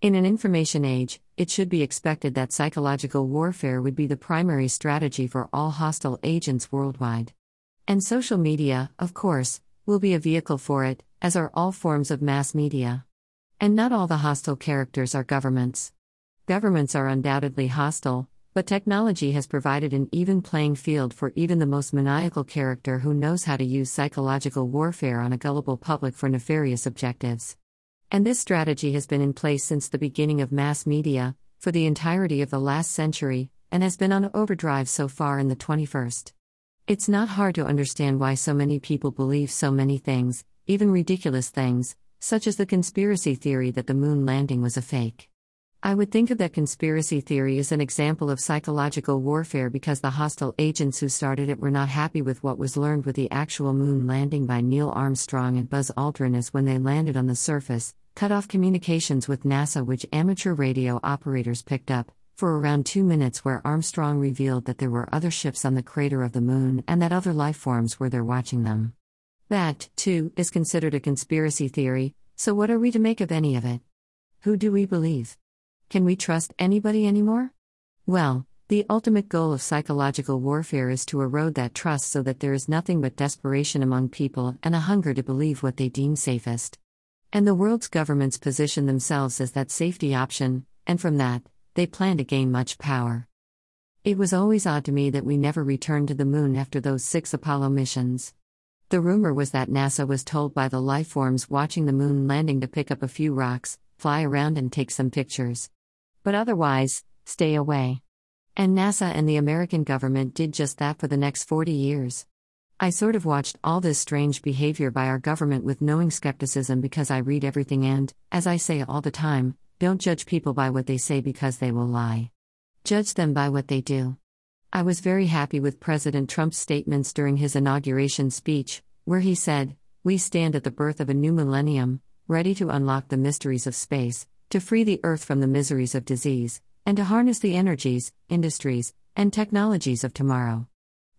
In an information age, it should be expected that psychological warfare would be the primary strategy for all hostile agents worldwide. And social media, of course, will be a vehicle for it, as are all forms of mass media. And not all the hostile characters are governments. Governments are undoubtedly hostile, but technology has provided an even playing field for even the most maniacal character who knows how to use psychological warfare on a gullible public for nefarious objectives. And this strategy has been in place since the beginning of mass media, for the entirety of the last century, and has been on overdrive so far in the 21st. It's not hard to understand why so many people believe so many things, even ridiculous things, such as the conspiracy theory that the moon landing was a fake. I would think of that conspiracy theory as an example of psychological warfare because the hostile agents who started it were not happy with what was learned with the actual moon landing by Neil Armstrong and Buzz Aldrin as when they landed on the surface, cut off communications with NASA, which amateur radio operators picked up, for around two minutes, where Armstrong revealed that there were other ships on the crater of the moon and that other life forms were there watching them. That, too, is considered a conspiracy theory, so what are we to make of any of it? Who do we believe? Can we trust anybody anymore? Well, the ultimate goal of psychological warfare is to erode that trust so that there is nothing but desperation among people and a hunger to believe what they deem safest. And the world's governments position themselves as that safety option, and from that, they plan to gain much power. It was always odd to me that we never returned to the moon after those six Apollo missions. The rumor was that NASA was told by the life forms watching the moon landing to pick up a few rocks, fly around, and take some pictures. But otherwise, stay away. And NASA and the American government did just that for the next 40 years. I sort of watched all this strange behavior by our government with knowing skepticism because I read everything and, as I say all the time, don't judge people by what they say because they will lie. Judge them by what they do. I was very happy with President Trump's statements during his inauguration speech, where he said, We stand at the birth of a new millennium, ready to unlock the mysteries of space, to free the earth from the miseries of disease, and to harness the energies, industries, and technologies of tomorrow.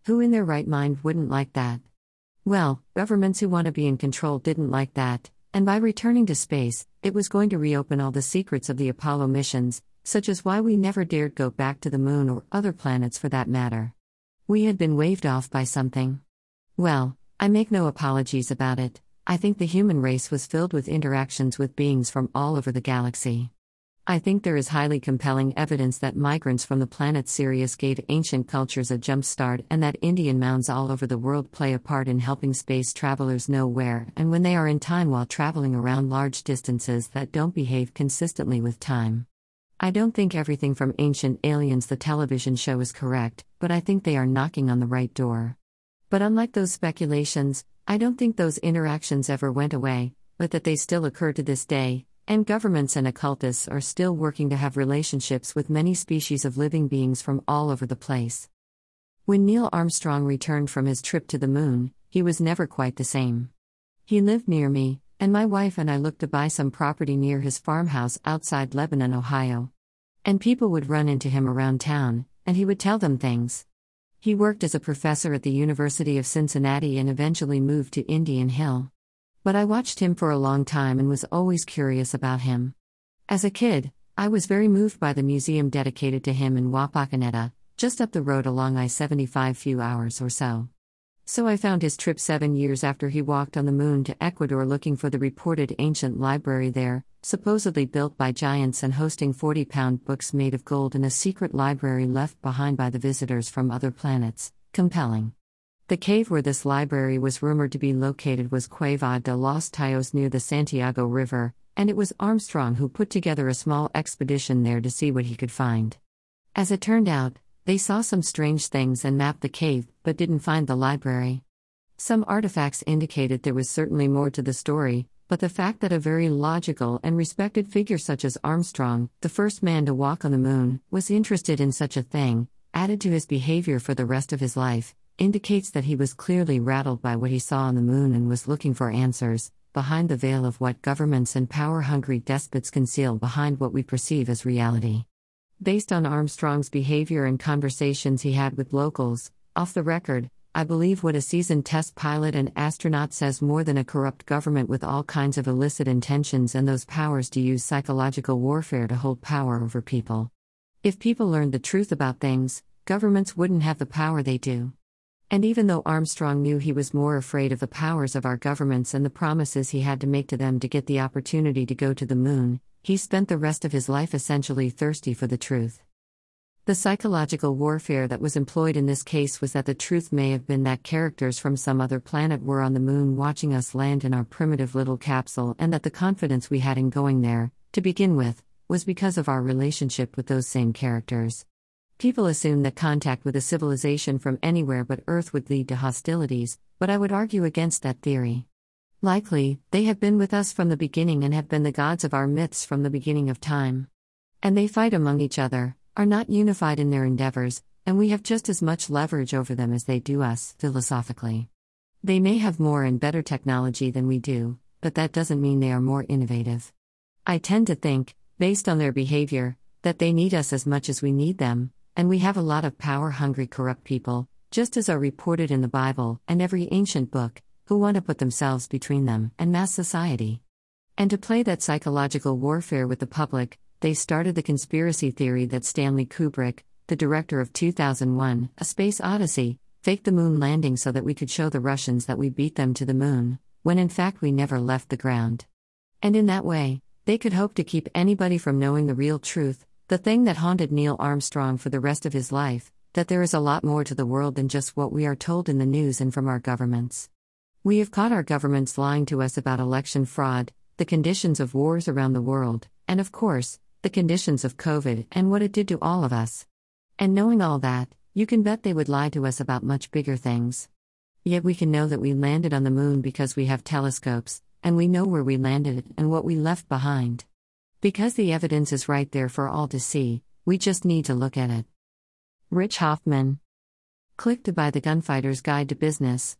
Who in their right mind wouldn't like that? Well, governments who want to be in control didn't like that, and by returning to space, it was going to reopen all the secrets of the Apollo missions, such as why we never dared go back to the moon or other planets for that matter. We had been waved off by something. Well, I make no apologies about it. I think the human race was filled with interactions with beings from all over the galaxy. I think there is highly compelling evidence that migrants from the planet Sirius gave ancient cultures a jump start and that Indian mounds all over the world play a part in helping space travelers know where and when they are in time while traveling around large distances that don't behave consistently with time. I don't think everything from Ancient Aliens the television show is correct, but I think they are knocking on the right door. But unlike those speculations, I don't think those interactions ever went away, but that they still occur to this day, and governments and occultists are still working to have relationships with many species of living beings from all over the place. When Neil Armstrong returned from his trip to the moon, he was never quite the same. He lived near me, and my wife and I looked to buy some property near his farmhouse outside Lebanon, Ohio. And people would run into him around town, and he would tell them things. He worked as a professor at the University of Cincinnati and eventually moved to Indian Hill. But I watched him for a long time and was always curious about him. As a kid, I was very moved by the museum dedicated to him in Wapakoneta, just up the road along I 75 few hours or so. So I found his trip seven years after he walked on the moon to Ecuador looking for the reported ancient library there, supposedly built by giants and hosting 40 pound books made of gold in a secret library left behind by the visitors from other planets. Compelling. The cave where this library was rumored to be located was Cueva de los Tayos near the Santiago River, and it was Armstrong who put together a small expedition there to see what he could find. As it turned out, they saw some strange things and mapped the cave, but didn't find the library. Some artifacts indicated there was certainly more to the story, but the fact that a very logical and respected figure such as Armstrong, the first man to walk on the moon, was interested in such a thing, added to his behavior for the rest of his life, indicates that he was clearly rattled by what he saw on the moon and was looking for answers, behind the veil of what governments and power hungry despots conceal behind what we perceive as reality. Based on Armstrong's behavior and conversations he had with locals, off the record, I believe what a seasoned test pilot and astronaut says more than a corrupt government with all kinds of illicit intentions and those powers to use psychological warfare to hold power over people. If people learned the truth about things, governments wouldn't have the power they do. And even though Armstrong knew he was more afraid of the powers of our governments and the promises he had to make to them to get the opportunity to go to the moon, he spent the rest of his life essentially thirsty for the truth. The psychological warfare that was employed in this case was that the truth may have been that characters from some other planet were on the moon watching us land in our primitive little capsule, and that the confidence we had in going there, to begin with, was because of our relationship with those same characters. People assume that contact with a civilization from anywhere but Earth would lead to hostilities, but I would argue against that theory. Likely, they have been with us from the beginning and have been the gods of our myths from the beginning of time. And they fight among each other, are not unified in their endeavors, and we have just as much leverage over them as they do us, philosophically. They may have more and better technology than we do, but that doesn't mean they are more innovative. I tend to think, based on their behavior, that they need us as much as we need them, and we have a lot of power hungry, corrupt people, just as are reported in the Bible and every ancient book, who want to put themselves between them and mass society. And to play that psychological warfare with the public, they started the conspiracy theory that Stanley Kubrick, the director of 2001, A Space Odyssey, faked the moon landing so that we could show the Russians that we beat them to the moon, when in fact we never left the ground. And in that way, they could hope to keep anybody from knowing the real truth, the thing that haunted Neil Armstrong for the rest of his life that there is a lot more to the world than just what we are told in the news and from our governments. We have caught our governments lying to us about election fraud, the conditions of wars around the world, and of course, the conditions of COVID and what it did to all of us. And knowing all that, you can bet they would lie to us about much bigger things. Yet we can know that we landed on the moon because we have telescopes, and we know where we landed and what we left behind. Because the evidence is right there for all to see, we just need to look at it. Rich Hoffman. Click to buy the Gunfighter's Guide to Business.